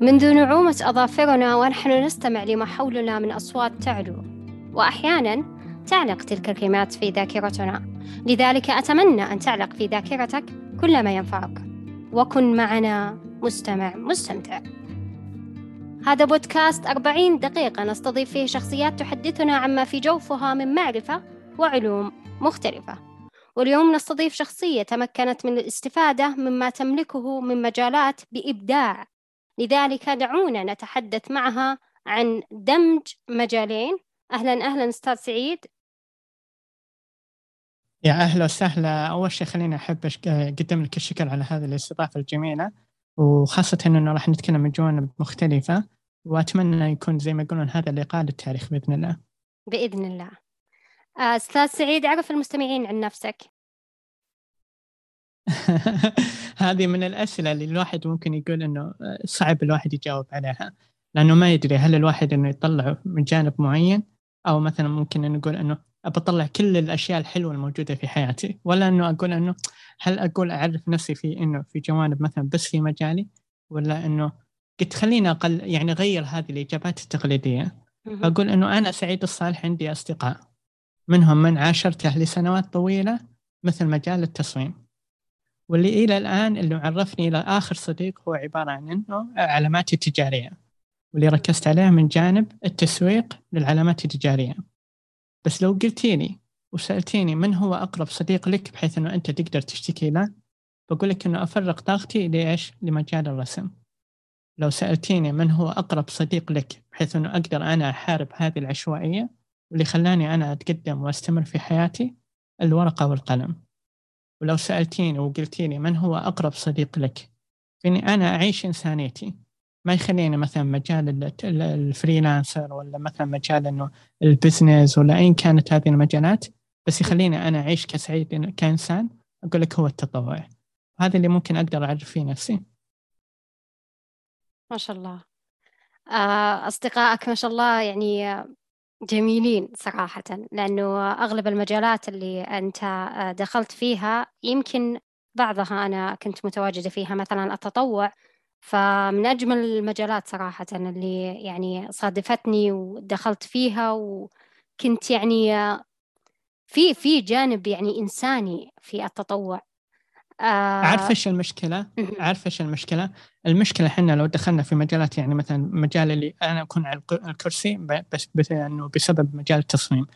منذ نعومة أظافرنا ونحن نستمع لما حولنا من أصوات تعلو. وأحيانا تعلق تلك الكلمات في ذاكرتنا. لذلك أتمنى أن تعلق في ذاكرتك كل ما ينفعك. وكن معنا مستمع مستمتع. هذا بودكاست أربعين دقيقة نستضيف فيه شخصيات تحدثنا عما في جوفها من معرفة وعلوم مختلفة. واليوم نستضيف شخصية تمكنت من الاستفادة مما تملكه من مجالات بإبداع لذلك دعونا نتحدث معها عن دمج مجالين. أهلا أهلا أستاذ سعيد. يا أهلا وسهلا. أول شيء خليني أحب أقدم لك الشكر على هذه الاستضافة الجميلة. وخاصة أنه راح نتكلم من جوانب مختلفة وأتمنى يكون زي ما يقولون هذا اللقاء للتاريخ بإذن الله. بإذن الله. أستاذ سعيد عرف المستمعين عن نفسك. هذه من الأسئلة اللي الواحد ممكن يقول إنه صعب الواحد يجاوب عليها. لأنه ما يدري هل الواحد إنه يطلع من جانب معين أو مثلا ممكن نقول إنه بطلع كل الأشياء الحلوة الموجودة في حياتي ولا إنه أقول إنه هل أقول أعرف نفسي في إنه في جوانب مثلا بس في مجالي ولا إنه قلت خليني أقل يعني أغير هذه الإجابات التقليدية. أقول إنه أنا سعيد الصالح عندي أصدقاء منهم من عاشرته لسنوات طويلة مثل مجال التصميم. واللي إلى الآن اللي عرفني إلى آخر صديق هو عبارة عن أنه علاماتي التجارية واللي ركزت عليه من جانب التسويق للعلامات التجارية. بس لو قلتيني وسألتيني من هو أقرب صديق لك بحيث أنه أنت تقدر تشتكي له بقول لك أنه أفرغ طاقتي لإيش؟ لمجال الرسم. لو سألتيني من هو أقرب صديق لك بحيث أنه أقدر أنا أحارب هذه العشوائية واللي خلاني أنا أتقدم وأستمر في حياتي؟ الورقة والقلم. ولو سألتيني وقلتيني من هو أقرب صديق لك؟ فيني أنا أعيش إنسانيتي. ما يخليني مثلا مجال ال freelancer ولا مثلا مجال إنه ال business ولا ايا كانت هذه المجالات بس يخليني أنا أعيش كسعيد كإنسان. أقول لك هو التطوع. هذا اللي ممكن أقدر أعرف فيه نفسي. ما شاء الله. آه، أصدقائك ما شاء الله يعني جميلين صراحة لأنه أغلب المجالات اللي أنت آه، دخلت فيها يمكن بعضها أنا كنت متواجدة فيها مثلا التطوع فمن أجمل المجالات صراحة اللي يعني صادفتني ودخلت فيها وكنت يعني آه، في في جانب يعني إنساني في التطوع. عارف إيش المشكلة؟ عارف إيش المشكلة؟ المشكلة إحنا لو دخلنا في مجالات يعني مثلا مجال اللي أنا أكون على الكرسي بس, بس إنه بسبب مجال التصميم.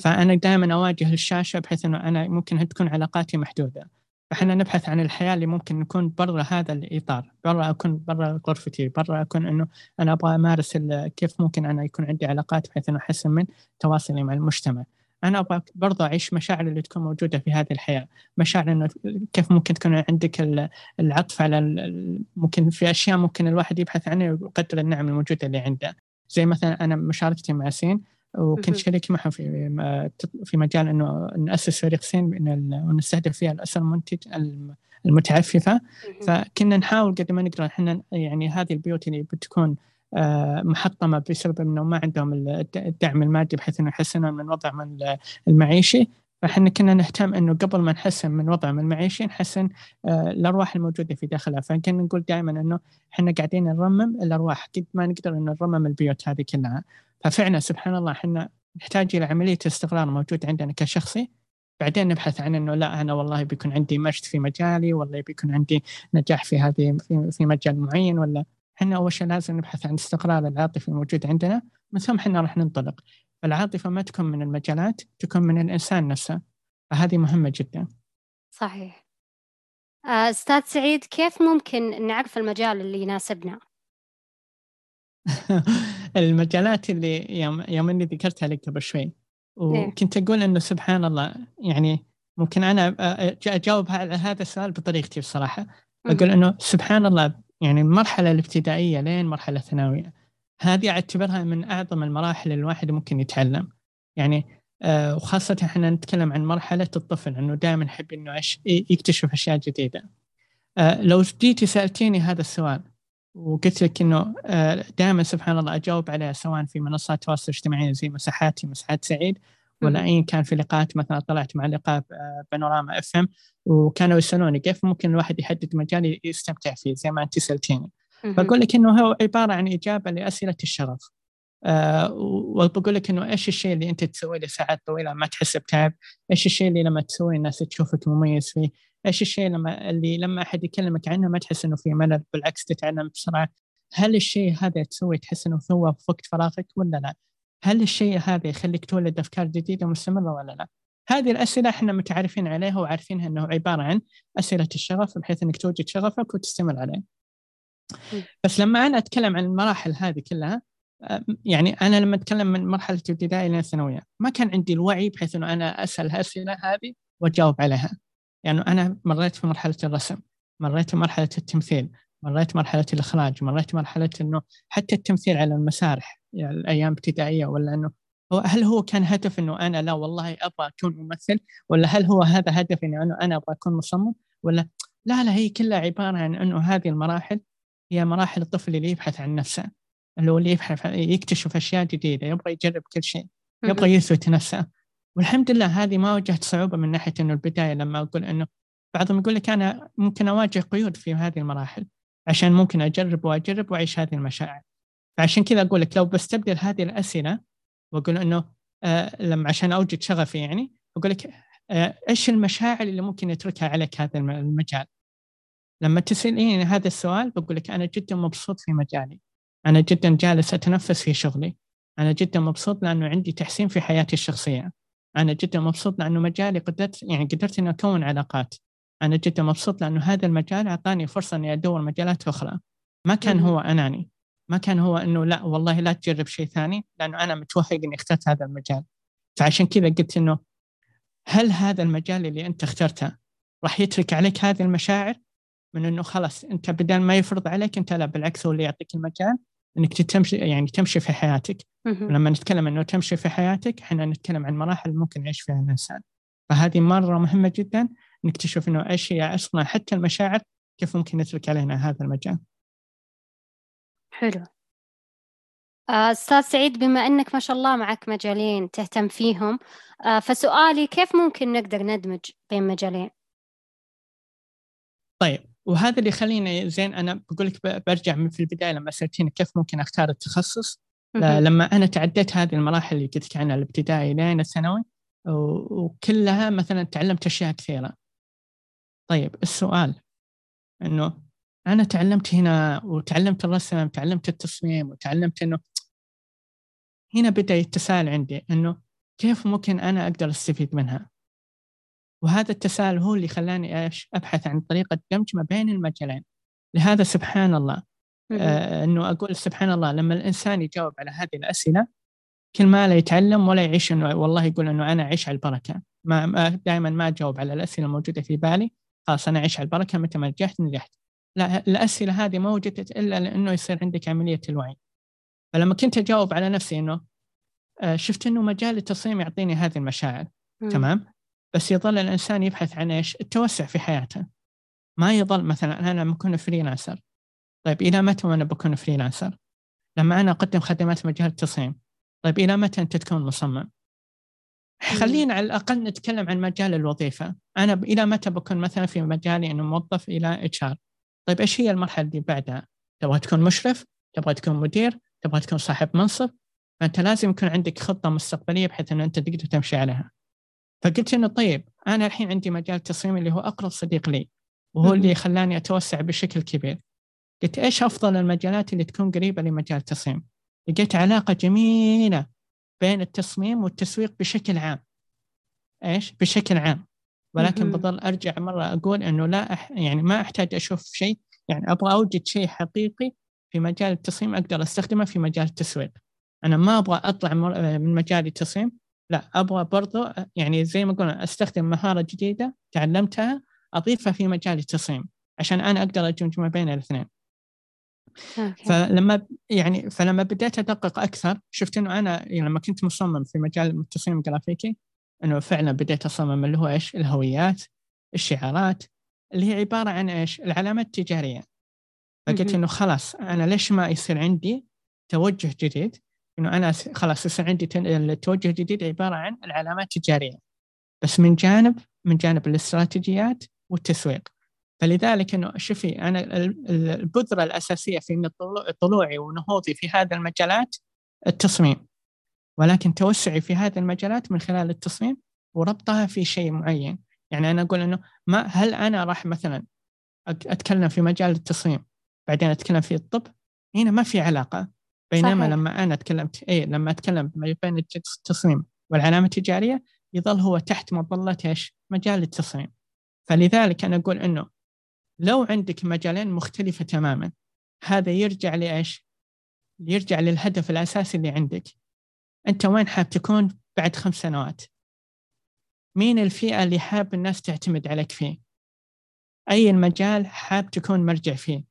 فأنا دائما أواجه الشاشة بحيث إنه أنا ممكن تكون علاقاتي محدودة. فإحنا نبحث عن الحياة اللي ممكن نكون برا هذا الإطار برا أكون برا غرفتي برا أكون أنه أنا أبغى أمارس كيف ممكن أنا يكون عندي علاقات بحيث أنه أحسن من تواصلي مع المجتمع. أنا أبغى برضه أعيش مشاعر اللي تكون موجودة في هذه الحياة. مشاعر إنه كيف ممكن تكون عندك العطف على ممكن في أشياء ممكن الواحد يبحث عنها ويقدر النعم الموجودة اللي عنده. زي مثلا أنا مشاركتي مع سين وكنت شريك معهم في في مجال إنه نأسس فريق سين ونستهدف فيها الأسر المنتج المتعففة. فكنا نحاول قد ما نقدر إحنا يعني هذه البيوت اللي بتكون آه، محطمة بسبب أنه ما عندهم الدعم المادي بحيث أنه يحسنون من وضعهم المعيشي فإحنا كنا نهتم إنه قبل ما نحسن من وضعهم المعيشي نحسن آه، الأرواح الموجودة في داخلها. فكنا نقول دائما إنه إحنا قاعدين نرمم الأرواح. قد ما نقدر إنه نرمم البيوت هذه كلها. ففعلا سبحان الله إحنا نحتاج إلى عملية استقرار موجود عندنا كشخصي. بعدين نبحث عن إنه لا أنا والله بيكون عندي مجد في مجالي والله بيكون عندي نجاح في هذه في مجال معين ولا إحنا أول شيء لازم نبحث عن الاستقرار العاطفي الموجود عندنا من ثم إحنا راح ننطلق. فالعاطفة ما تكون من المجالات تكون من الإنسان نفسه. فهذه مهمة جدا. صحيح. آه، أستاذ سعيد كيف ممكن نعرف المجال اللي يناسبنا؟ المجالات اللي يوم يوم إني ذكرتها لك قبل شوي. إيه. وكنت أقول إنه سبحان الله يعني ممكن أنا أجاوب على هذا السؤال بطريقتي بصراحة. أقول إنه سبحان الله يعني المرحلة الابتدائية لين مرحلة ثانوية هذه أعتبرها من أعظم المراحل الواحد ممكن يتعلم يعني آه وخاصة إحنا نتكلم عن مرحلة الطفل إنه دائما يحب إنه يكتشف أشياء جديدة. آه لو جيتي سألتيني هذا السؤال وقلت لك إنه آه دائما سبحان الله أجاوب عليه سواء في منصات التواصل الاجتماعي زي مساحاتي مساحات سعيد ولا ايا كان في لقاءات مثلا طلعت مع لقاء آه، بانوراما اف ام وكانوا يسألوني كيف ممكن الواحد يحدد مجال يستمتع فيه زي ما انت سألتيني بقول لك إنه هو عبارة عن إجابة لأسئلة الشغف أه وبقول لك إنه إيش الشيء اللي أنت تسويه لساعات طويلة ما تحس بتعب؟ إيش الشيء اللي لما تسويه الناس تشوفك مميز فيه؟ إيش الشيء لما اللي لما أحد يكلمك عنه ما تحس إنه في ملل بالعكس تتعلم بسرعة؟ هل الشيء هذا تسويه تحس إنه هو في وقت فراغك ولا لا؟ هل الشيء هذا يخليك تولد أفكار جديدة مستمره ولا لا؟ هذه الأسئلة إحنا متعرفين عليها وعارفينها إنه عبارة عن أسئلة الشغف بحيث إنك توجد شغفك وتستمر عليه. بس لما أنا أتكلم عن المراحل هذه كلها يعني أنا لما أتكلم من مرحلة الابتدائي إلى الثانوية ما كان عندي الوعي بحيث إنه أنا أسأل الاسئله هذه وأجاوب عليها. يعني أنا مريت في مرحلة الرسم، مريت في مرحلة التمثيل، مريت مرحلة الإخراج، مريت مرحلة إنه حتى التمثيل على المسارح يعني الأيام ابتدائية ولا إنه هو هل هو كان هدف إنه أنا لا والله أبغى أكون ممثل؟ ولا هل هو هذا هدف إنه أنا أنا أبغى أكون مصمم؟ ولا لا لا هي كلها عبارة عن إنه هذه المراحل هي مراحل الطفل اللي يبحث عن نفسه اللي هو اللي يبحث يكتشف أشياء جديدة يبغى يجرب كل شيء يبغى يثبت نفسه. والحمد لله هذه ما واجهت صعوبة من ناحية إنه البداية لما أقول إنه بعضهم يقول لك أنا ممكن أواجه قيود في هذه المراحل عشان ممكن أجرب وأجرب وأعيش هذه المشاعر. فعشان كذا أقول لك لو بستبدل هذه الأسئلة وأقول إنه آه لما عشان أوجد شغفي يعني أقول لك آه إيش المشاعر اللي ممكن يتركها عليك هذا المجال؟ لما تسأليني هذا السؤال بقول لك أنا جدا مبسوط في مجالي. أنا جدا جالس أتنفس في شغلي. أنا جدا مبسوط لأنه عندي تحسين في حياتي الشخصية. أنا جدا مبسوط لأنه مجالي قدرت يعني قدرت إني أكون علاقات. أنا جدا مبسوط لأنه هذا المجال أعطاني فرصة إني أدور مجالات أخرى. ما كان هو أناني. ما كان هو إنه لا والله لا تجرب شيء ثاني لأنه أنا متوهق إني اخترت هذا المجال. فعشان كذا قلت إنه هل هذا المجال اللي أنت اخترته راح يترك عليك هذه المشاعر؟ من إنه خلاص أنت بدل ما يفرض عليك أنت لا بالعكس هو اللي يعطيك المجال إنك تمشي يعني تمشي في حياتك. لما نتكلم إنه تمشي في حياتك إحنا نتكلم عن مراحل ممكن يعيش فيها الإنسان. فهذه مرة مهمة جدا إنك تشوف إنه إيش هي أصلا حتى المشاعر كيف ممكن نترك علينا هذا المجال. حلو. آه، أستاذ سعيد بما أنك ما شاء الله معك مجالين تهتم فيهم آه، فسؤالي كيف ممكن نقدر ندمج بين مجالين؟ طيب وهذا اللي يخليني زين أنا بقول لك برجع من في البداية لما سألتيني كيف ممكن أختار التخصص. لما أنا تعديت هذه المراحل اللي قلت لك عنها الابتدائي لين الثانوي وكلها مثلا تعلمت أشياء كثيرة. طيب السؤال إنه أنا تعلمت هنا وتعلمت الرسم تعلمت التصميم وتعلمت إنه هنا بدأ يتساءل عندي إنه كيف ممكن أنا أقدر أستفيد منها؟ وهذا التساؤل هو اللي خلاني إيش؟ أبحث عن طريقة دمج ما بين المجالين. لهذا سبحان الله. آه إنه أقول سبحان الله لما الإنسان يجاوب على هذه الأسئلة كل ما لا يتعلم ولا يعيش إنه والله يقول إنه أنا أعيش على البركة. ما دائما ما أجاوب على الأسئلة الموجودة في بالي. خلاص أنا أعيش على البركة متى ما نجحت نجحت. الأسئلة هذه ما وجدت الا لأنه يصير عندك عملية الوعي. فلما كنت أجاوب على نفسي إنه آه، شفت إنه مجال التصميم يعطيني هذه المشاعر. م. تمام؟ بس يظل الإنسان يبحث عن إيش؟ التوسع في حياته. ما يظل مثلا أنا لما أكون فريلانسر. طيب إلى متى وأنا بكون freelancer؟ لما أنا أقدم خدمات مجال التصميم. طيب إلى متى أنت تكون مصمم؟ خلينا على الأقل نتكلم عن مجال الوظيفة. أنا إلى متى بكون مثلا في مجالي إنه موظف إلى HR؟ طيب إيش هي المرحلة اللي بعدها؟ تبغى تكون مشرف تبغى تكون مدير تبغى تكون صاحب منصب. فأنت لازم يكون عندك خطة مستقبلية بحيث ان أنت تقدر تمشي عليها. فقلت إنه طيب أنا الحين عندي مجال تصميم اللي هو أقرب صديق لي وهو اللي خلاني أتوسع بشكل كبير. قلت إيش أفضل المجالات اللي تكون قريبة لمجال التصميم؟ لقيت علاقة جميلة بين التصميم والتسويق بشكل عام. إيش؟ بشكل عام. ولكن بظل أرجع مرة أقول إنه لا أح يعني ما أحتاج أشوف شيء يعني أبغى أوجد شيء حقيقي في مجال التصميم أقدر أستخدمه في مجال التسويق. أنا ما أبغى أطلع من مجال التصميم لا أبغى برضو يعني زي ما قلنا أستخدم مهارة جديدة تعلمتها أضيفها في مجال التصميم عشان أنا أقدر ادمج ما بين الاثنين. فلما يعني فلما بديت أدقق أكثر شفت إنه أنا يعني لما كنت مصمم في مجال التصميم الجرافيكي إنه فعلا بديت أصمم اللي هو إيش؟ الهويات الشعارات اللي هي عبارة عن إيش؟ العلامات التجارية. فقلت إنه خلاص أنا ليش ما يصير عندي توجه جديد؟ إنه أنا خلاص يصير عندي التوجه الجديد عبارة عن العلامات التجارية. بس من جانب من جانب الاستراتيجيات والتسويق. فلذلك إنه شوفي أنا البذرة الأساسية في طلوعي ونهوضي في هذه المجالات التصميم. ولكن توسعي في هذه المجالات من خلال التصميم وربطها في شيء معين يعني أنا أقول إنه ما هل أنا راح مثلا أتكلم في مجال التصميم بعدين أتكلم في الطب هنا ما في علاقة بينما صحيح. لما أنا تكلمت اي لما أتكلم بين التصميم والعلامة التجارية يظل هو تحت مظلة إيش؟ مجال التصميم فلذلك أنا أقول إنه لو عندك مجالين مختلفة تماما هذا يرجع لإيش؟ يرجع للهدف الأساسي اللي عندك أنت وين حاب تكون بعد خمس سنوات؟ مين الفئة اللي حاب الناس تعتمد عليك فيه؟ أي المجال حاب تكون مرجع فيه؟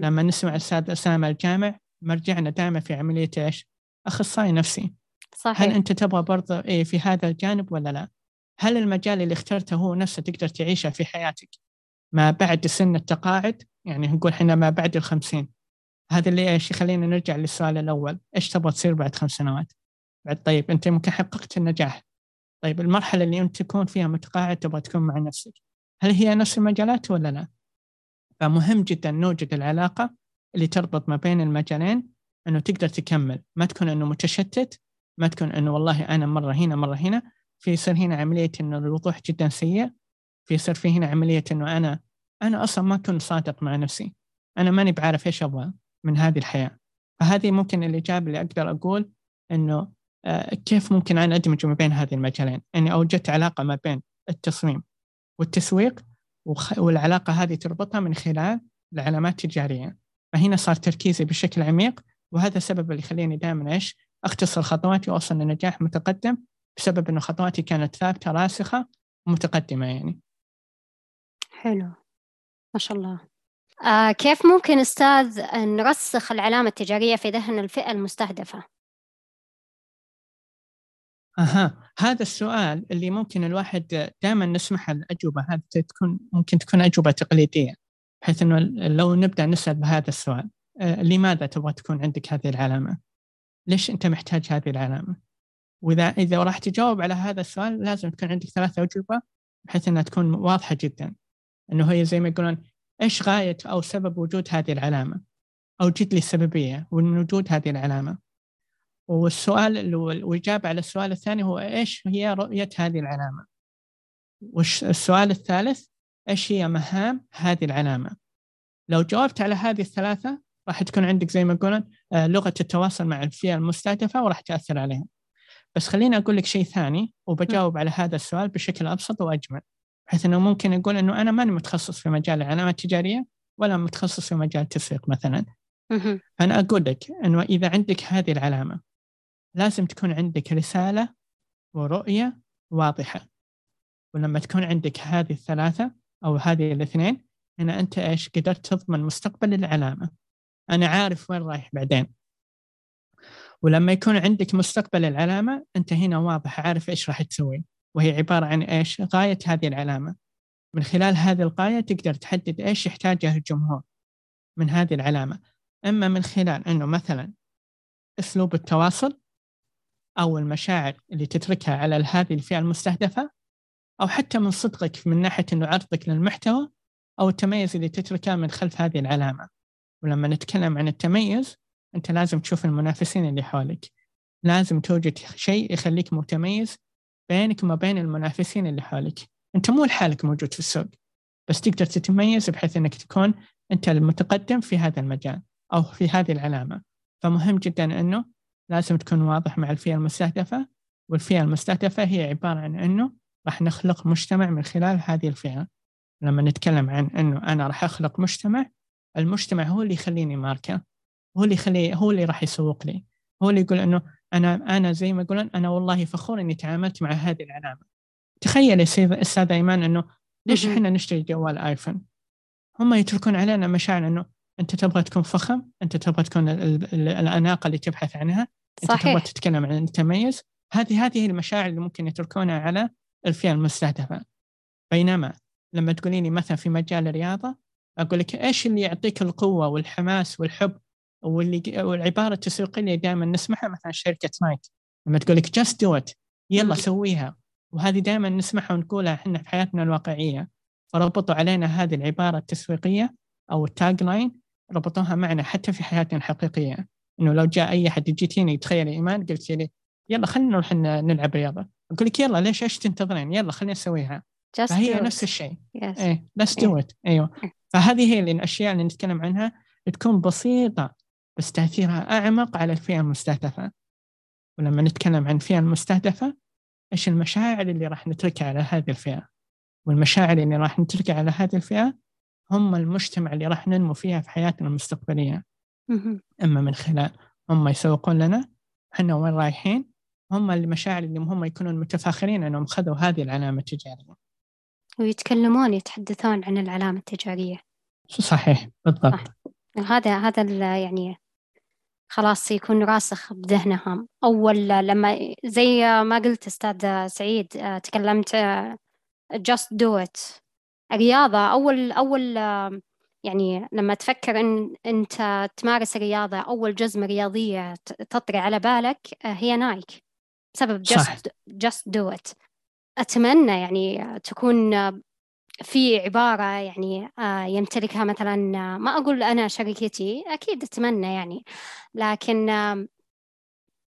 لما نسمع الاستاذ أسامة الجامع مرجعنا دائما في عملية إيش؟ أخصائي نفسي صحيح هل أنت تبغى برضه إيه في هذا الجانب ولا لا؟ هل المجال اللي اخترته هو نفسه تقدر تعيشه في حياتك ما بعد سن التقاعد يعني نقول إحنا ما بعد الخمسين هذا اللي إيش يخلينا نرجع للسؤال الأول إيش تبغى تصير بعد خمس سنوات؟ بعد طيب أنت ممكن حققت النجاح. طيب المرحلة اللي أنت تكون فيها متقاعد تبغى تكون مع نفسك. هل هي نفس المجالات ولا لا؟ فمهم جدا نوجد العلاقة اللي تربط ما بين المجالين إنه تقدر تكمل. ما تكون إنه متشتت ما تكون إنه والله أنا مرة هنا مرة هنا. في يصير هنا عملية إنه الوضوح جدا سيء. في يصير في هنا عملية إنه أنا أنا أصلا ما كنت صادق مع نفسي. أنا ماني بعرف إيش أبغى من هذه الحياة. فهذه ممكن الإجابة اللي أقدر أقول إنه كيف ممكن أنا ادمج ما بين هذه المجالين؟ اني اوجدت علاقة ما بين التصميم والتسويق والعلاقة هذه تربطها من خلال العلامات التجارية. فهنا صار تركيزي بشكل عميق وهذا السبب اللي يخليني دائما إيش؟ أختصر خطواتي وأوصل لنجاح متقدم بسبب إنه خطواتي كانت ثابتة راسخة ومتقدمه يعني. حلو. ما شاء الله. آه كيف ممكن أستاذ نرسخ العلامة التجارية في ذهن الفئة المستهدفة؟ أها هذا السؤال اللي ممكن الواحد دائما نسمح الأجوبة هذه تكون ممكن تكون أجوبة تقليدية بحيث إنه لو نبدأ نسأل بهذا السؤال آه لماذا تبغى تكون عندك هذه العلامة؟ ليش أنت محتاج هذه العلامة؟ وإذا إذا راح تجاوب على هذا السؤال لازم تكون عندك ثلاثة أجوبة بحيث إنها تكون واضحة جدا إنه هي زي ما يقولون إيش غاية أو سبب وجود هذه العلامة؟ اوجد لي السببية من وجود هذه العلامة. والسؤال والإجابة على السؤال الثاني هو إيش هي رؤية هذه العلامة؟ والسؤال الثالث إيش هي مهام هذه العلامة؟ لو جاوبت على هذه الثلاثة راح تكون عندك زي ما يقولون آه، لغة التواصل مع الفئة المستهدفة وراح تأثر عليها. بس خليني أقول لك شيء ثاني وبجاوب على هذا السؤال بشكل أبسط وأجمل بحيث أنه ممكن أقول أنه أنا ماني متخصص في مجال العلامات التجارية ولا متخصص في مجال التسويق مثلا. أنا أقول لك أنه إذا عندك هذه العلامة لازم تكون عندك رسالة ورؤية واضحة. ولما تكون عندك هذه الثلاثة أو هذه الاثنين هنا أنت إيش؟ قدرت تضمن مستقبل العلامة. أنا عارف وين رايح بعدين. ولما يكون عندك مستقبل العلامة أنت هنا واضح عارف إيش راح تسوي. وهي عبارة عن إيش؟ غاية هذه العلامة. من خلال هذه الغاية تقدر تحدد إيش يحتاجه الجمهور من هذه العلامة. إما من خلال أنه مثلا أسلوب التواصل أو المشاعر اللي تتركها على هذه الفئة المستهدفة؟ أو حتى من صدقك من ناحية أنه عرضك للمحتوى أو التميز اللي تتركه من خلف هذه العلامة؟ ولما نتكلم عن التميز أنت لازم تشوف المنافسين اللي حولك. لازم توجد شيء يخليك متميز بينك وما بين المنافسين اللي حولك. أنت مو لحالك موجود في السوق بس تقدر تتميز بحيث أنك تكون أنت المتقدم في هذا المجال أو في هذه العلامة. فمهم جدا أنه لازم تكون واضح مع الفئة المستهدفة والفئة المستهدفة هي عبارة عن أنه راح نخلق مجتمع من خلال هذه الفئة. لما نتكلم عن أنه أنا راح أخلق مجتمع المجتمع هو اللي يخليني ماركة هو اللي يخلي هو اللي راح يسوق لي هو اللي يقول أنه أنا أنا زي ما يقولون أنا والله فخور إني تعاملت مع هذه العلامة. تخيل يا أستاذ أيمان أنه ليش إحنا نشتري جوال آيفون؟ هم يتركون علينا مشاعر أنه أنت تبغى تكون فخم أنت تبغى تكون الأناقة اللي تبحث عنها أنت صحيح. تبغى تتكلم عن التميز. هذه هذه المشاعر اللي ممكن يتركونها على الفئة المستهدفة. بينما لما تقولي لي مثلا في مجال الرياضة أقول لك إيش اللي يعطيك القوة والحماس والحب واللي والعبارة التسويقيه اللي دائما؟ نسمعها مثلا شركة نايك لما تقول لك just do it يلا سويها. وهذه دائما نسمعها ونقولها إحنا في حياتنا الواقعية. فربطوا علينا هذه العبارة التسويقية أو ال tagline ربطوها معنا حتى في حياتنا الحقيقية. إنه لو جاء أي حد جيتيني تخيل إيمان قلت لي يلا خلينا نروح نلعب رياضة. أقول لك يلا ليش إيش تنتظرين؟ يلا خلينا نسويها. Just فهي نفس الشيء. Yes. إيه let's do it. أيوه. فهذه هي الأشياء اللي نتكلم عنها. تكون بسيطة بس تأثيرها أعمق على الفئة المستهدفة. ولما نتكلم عن الفئه المستهدفة إيش المشاعر اللي راح نتركها على هذه الفئة؟ والمشاعر اللي راح نتركها على هذه الفئة هم المجتمع اللي راح ننمو فيها في حياتنا المستقبلية. أما من خلال هم يسوقون لنا إحنا وين رايحين؟ هم المشاعر اللي هم يكونون متفاخرين إنهم خذوا هذه العلامة التجارية. ويتكلمون يتحدثون عن العلامة التجارية. صحيح بالضبط. صح. هذا هذا يعني خلاص يكون راسخ بذهنهم أول لما زي ما قلت أستاذ سعيد تكلمت just do it. الرياضة أول أول يعني لما تفكر إن أنت تمارس الرياضة أول جزمة رياضية تطري على بالك هي نايك. بسبب just, just do it. أتمنى يعني تكون في عبارة يعني آه، يمتلكها مثلا ما أقول أنا شركتي أكيد أتمنى يعني. لكن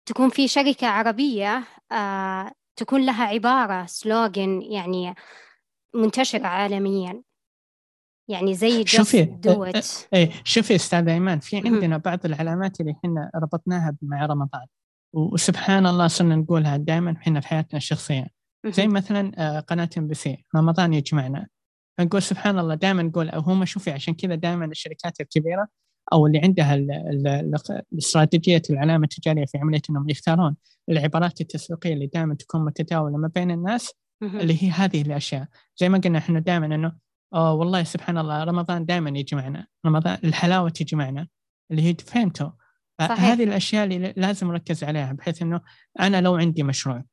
تكون في شركة عربية آه، تكون لها عبارة سلوغن يعني منتشر عالميا. يعني زي شوفي دوت إيه شوفي أستاذ إيمان في عندنا بعض العلامات اللي إحنا ربطناها مع رمضان. وسبحان الله صرنا نقولها دائما إحنا في حياتنا الشخصية. زي مثلا آه، قناة ام بي سي رمضان يجمعنا. فنقول سبحان الله دائما نقول هم شوفي عشان كذا دائما الشركات الكبيرة أو اللي عندها الاستراتيجية العلامة التجارية في عملية إنهم يختارون العبارات التسويقية اللي دائما تكون متداولة ما بين الناس. اللي هي هذه الأشياء. زي ما قلنا إحنا دائما إنه أوه والله سبحان الله رمضان دائما يجمعنا رمضان الحلاوة تجمعنا اللي هي فهمتوا هذه الأشياء اللي لازم نركز عليها بحيث إنه أنا لو عندي مشروع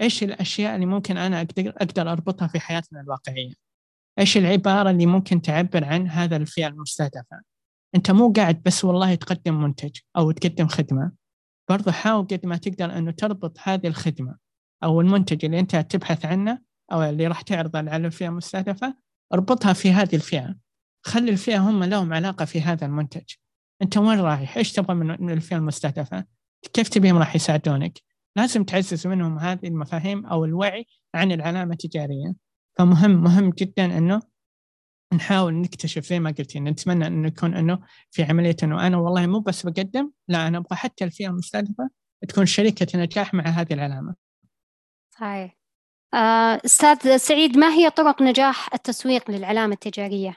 إيش الأشياء اللي ممكن أنا أقدر أقدر أربطها في حياتنا الواقعية؟ إيش العبارة اللي ممكن تعبر عن هذا الفئة المستهدفة؟ أنت مو قاعد بس والله تقدم منتج أو تقدم خدمة برضو حاول قد ما تقدر إنه تربط هذه الخدمة أو المنتج اللي أنت تبحث عنه أو اللي راح تعرضه على الفئه المستهدفه اربطها في هذه الفئة. خلي الفئة هم لهم علاقة في هذا المنتج. أنت وين رايح؟ إيش تبغى من الفئة المستهدفة؟ كيف تبيهم راح يساعدونك؟ لازم تعزز منهم هذه المفاهيم أو الوعي عن العلامة التجارية. فمهم مهم جدا إنه نحاول نكتشف زي ما قلتي نتمنى انه يكون إنه في عملية إنه أنا والله مو بس بقدم لا أنا أبغى حتى الفئة المستهدفة تكون شركه نجاح مع هذه العلامة. صحيح. آه، أستاذ سعيد ما هي طرق نجاح التسويق للعلامة التجارية؟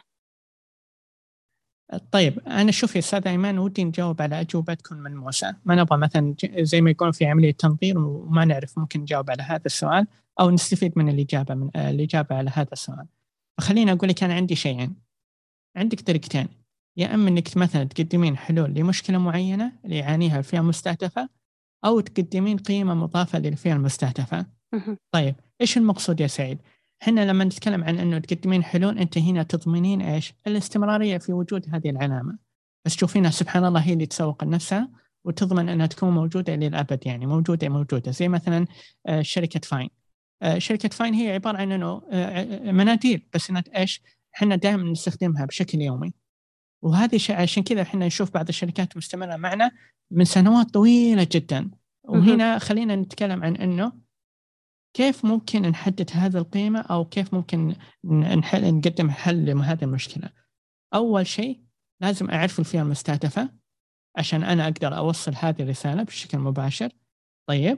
طيب أنا شوفي أستاذ ايمان ودي نجاوب على اجوبه تكون ملموسه، ما نبغى مثلا زي ما يكون في عملية تنظير وما نعرف ممكن نجاوب على هذا السؤال أو نستفيد من الإجابة من آه، الإجابة على هذا السؤال. فخليني أقول لك أنا عندي شيئين. عندك طريقتين يا أما إنك مثلا تقدمين حلول لمشكلة معينة اللي يعانيها الفئة المستهدفة أو تقدمين قيمة مضافة للفئة المستهدفة. طيب إيش المقصود يا سعيد؟ إحنا لما نتكلم عن إنه تقدمين حلول أنت هنا تضمنين إيش؟ الاستمرارية في وجود هذه العلامة. بس تشوفينها سبحان الله هي اللي تسوق لنفسها وتضمن إنها تكون موجودة للأبد يعني موجودة موجودة زي مثلا آه، شركة فاين. آه، شركة فاين هي عبارة عن إنه آه، مناديل بس إنها إيش؟ إحنا دائما نستخدمها بشكل يومي. وهذه عشان كذا إحنا نشوف بعض الشركات مستمرة معنا من سنوات طويلة جدا. وهنا خلينا نتكلم عن إنه كيف ممكن نحدد هذه القيمة أو كيف ممكن نحل نقدم حل لهذه المشكلة؟ أول شيء لازم أعرف الفئة المستهدفة عشان أنا أقدر أوصل هذه الرسالة بشكل مباشر. طيب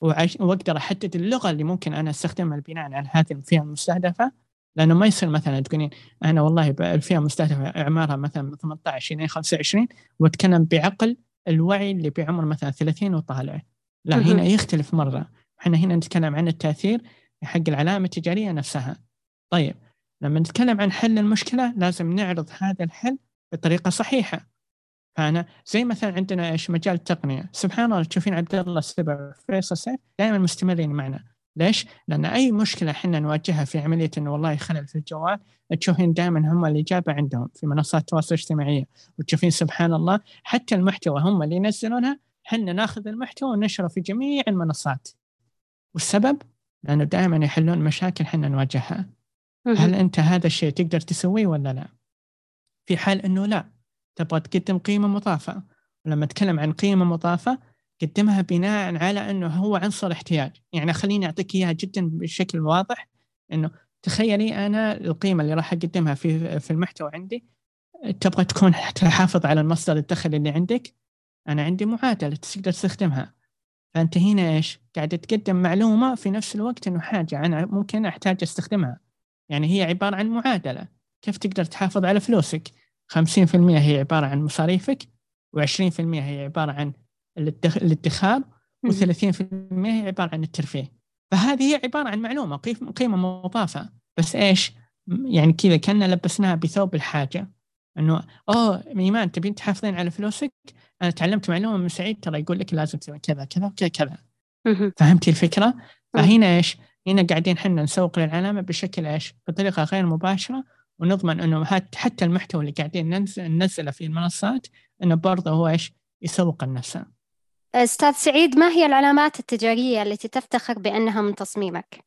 وأقدر أحدد اللغة اللي ممكن أنا أستخدمها بناء على هذه الفئة المستهدفة. لأنه ما يصير مثلا تقولين أنا والله الفئة المستهدفة أعمارها مثلا 18 إلى 25 وأتكلم بعقل الوعي اللي بعمر مثلا 30 وطالع. لا هنا يختلف مرة. إحنا هنا نتكلم عن التأثير حق العلامة التجارية نفسها. طيب لما نتكلم عن حل المشكلة لازم نعرض هذا الحل بطريقة صحيحة. فأنا زي مثلا عندنا إيش؟ مجال التقنية. سبحان الله تشوفين عبد الله السبع فيصل سيف دائما مستمرين معنا. ليش؟ لأن أي مشكلة إحنا نواجهها في عملية إنه والله خلل في الجوال تشوفين دائما هم الاجابه عندهم في منصات التواصل الاجتماعي وتشوفين سبحان الله حتى المحتوى هم اللي ينزلونها إحنا ناخذ المحتوى وننشره في جميع المنصات. والسبب؟ لأنه دائما يحلون مشاكل حنا نواجهها. هل أنت هذا الشيء تقدر تسويه ولا لا؟ في حال إنه لا تبغى تقدم قيمة مضافة. ولما أتكلم عن قيمة مضافة قدمها بناء على إنه هو عنصر احتياج. يعني خليني أعطيك إياها جدا بشكل واضح. إنه تخيلي أنا القيمة اللي راح أقدمها في في المحتوى عندي تبغى تكون تحافظ على المصدر الدخل اللي عندك؟ أنا عندي معادلة تقدر تستخدمها. فأنت هنا إيش؟ قاعد تقدم معلومة في نفس الوقت إنه حاجة أنا ممكن أحتاج أستخدمها. يعني هي عبارة عن معادلة. كيف تقدر تحافظ على فلوسك؟ 50% هي عبارة عن مصاريفك و20% هي عبارة عن الادخار و30% هي عبارة عن الترفيه. فهذه هي عبارة عن معلومة قيمة مضافة. بس إيش؟ يعني كذا كنا لبسناها بثوب الحاجة. إنه أوه إيمان تبين تحافظين على فلوسك؟ أنا تعلمت معلومة من سعيد ترى يقول لك لازم تسوي كذا كذا وكذا كذا فهمتي الفكرة؟ فهنا إيش؟ هنا قاعدين إحنا نسوق للعلامة بشكل إيش؟ بطريقة غير مباشرة ونضمن إنه حتى المحتوى اللي قاعدين ننزله في المنصات إنه برضه هو إيش؟ يسوق لنفسه. أستاذ سعيد ما هي العلامات التجارية التي تفتخر بأنها من تصميمك؟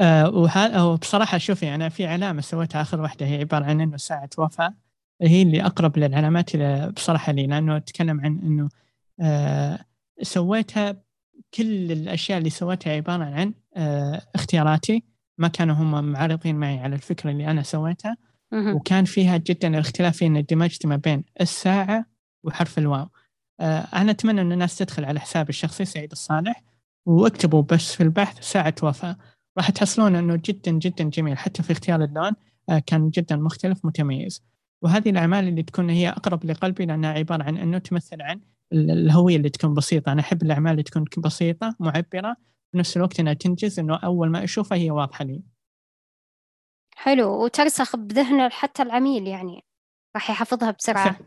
آه وهذا بصراحة شوفي أنا في علامة سويتها آخر واحدة هي عبارة عن إنه ساعة وفاه هي اللي أقرب للعلامات بصراحة لي لأنه أتكلم عن إنه آه سويتها كل الأشياء اللي سويتها عبارة عن آه اختياراتي. ما كانوا هم معارضين معي على الفكرة اللي أنا سويتها. وكان فيها جدا الاختلاف في إن دمجت ما بين الساعة وحرف الواو. آه أنا أتمنى إن الناس تدخل على حسابي الشخصي سعيد الصالح وأكتبوا بس في البحث ساعة وفاة. راح تحصلون إنه جدا جدا جميل حتى في اختيار اللون كان جدا مختلف متميز. وهذه الأعمال اللي تكون هي أقرب لقلبي لأنها عبارة عن أنه تمثل عن الهوية اللي تكون بسيطة. أنا أحب الأعمال اللي تكون بسيطة معبرة في نفس الوقت إنها تنجز إنه أول ما أشوفها هي واضحة لي. حلو. وترسخ بذهن حتى العميل يعني. راح يحفظها بسرعة.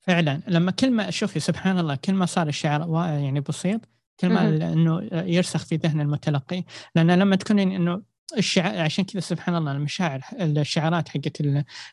فعلا. لما كل ما شوفي سبحان الله كل ما صار الشعر يعني بسيط كل ما إنه يرسخ في ذهن المتلقي. لأن لما تكون إنه الشعار عشان كذا سبحان الله المشاعر الشعارات حقت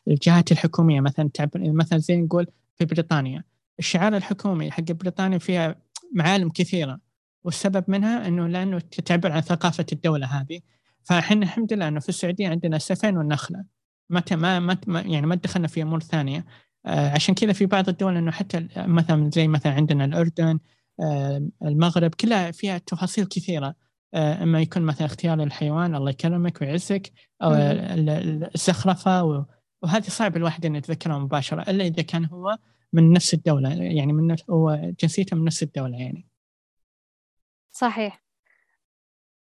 الجهات الحكومية مثلا مثلا زي نقول في بريطانيا. الشعار الحكومي حق بريطانيا فيها معالم كثيرة والسبب منها إنه لأنه تعبر عن ثقافة الدولة هذه. فإحنا الحمد لله إنه في السعودية عندنا السفن والنخله ما ما ما يعني ما دخلنا في أمور ثانية. آه عشان كذا في بعض الدول إنه حتى مثلا زي مثلا عندنا الأردن آه المغرب كلها فيها تفاصيل كثيرة. إما يكون مثلا اختيار الحيوان الله يكرمك ويعزك أو الزخرفة وهذه صعب الواحد إنه يتذكرها مباشرة إلا إذا كان هو من نفس الدولة يعني من نفس هو جنسيته من نفس الدولة يعني. صحيح.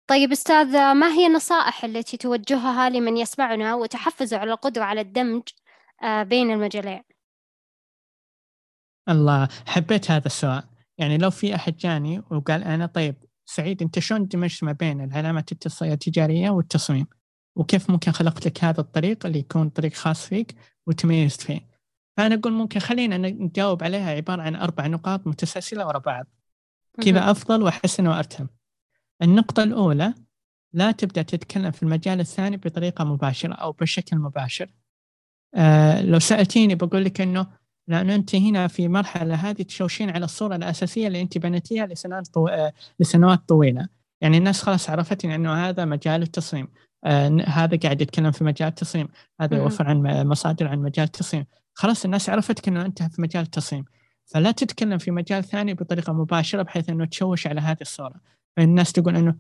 طيب أستاذ ما هي النصائح التي توجهها لمن يسمعنا وتحفزه على القدرة على الدمج آه، بين المجالين؟ الله حبيت هذا السؤال. يعني لو في أحد جاني وقال أنا طيب سعيد انت شلون دمجت ما بين العلامات التجارية والتصميم؟ وكيف ممكن خلقت لك هذا الطريق اللي يكون طريق خاص فيك وتميزت فيه؟ فأنا أقول ممكن خلينا نجاوب عليها عبارة عن أربع نقاط متسلسلة ورا بعض. كذا أفضل واحسن وارتم النقطة الأولى لا تبدأ تتكلم في المجال الثاني بطريقة مباشرة أو بشكل مباشر. آه لو سألتيني بقول لك إنه لأنه أنت هنا في مرحلة هذه تشوشين على الصورة الأساسية اللي أنت بنيتيها لسنوات طو... آه، لسنوات طويلة. يعني الناس خلاص عرفتني أنه هذا مجال التصميم. آه هذا قاعد يتكلم في مجال التصميم. هذا يوفر عن مصادر عن مجال التصميم. خلاص الناس عرفتك أنه أنت في مجال التصميم. فلا تتكلم في مجال ثاني بطريقة مباشرة بحيث أنه تشوش على هذه الصورة. فالناس تقول أنه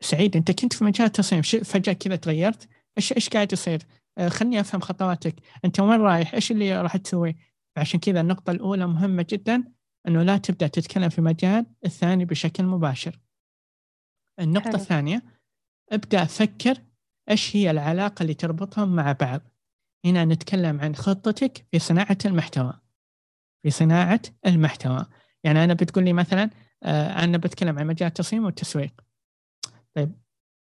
سعيد أنت كنت في مجال التصميم. فجأة كذا تغيرت؟ إيش إيش قاعد يصير؟ آه خلني أفهم خطواتك. أنت وين رايح؟ إيش اللي راح تسوي؟ فعشان كذا النقطة الأولى مهمة جدا أنه لا تبدأ تتكلم في مجال الثاني بشكل مباشر. النقطة حلو. الثانية ابدأ فكر إيش هي العلاقة اللي تربطهم مع بعض. هنا نتكلم عن خطتك في صناعة المحتوى. في صناعة المحتوى. يعني أنا بتقول لي مثلا آه، أنا بتكلم عن مجال التصميم والتسويق. طيب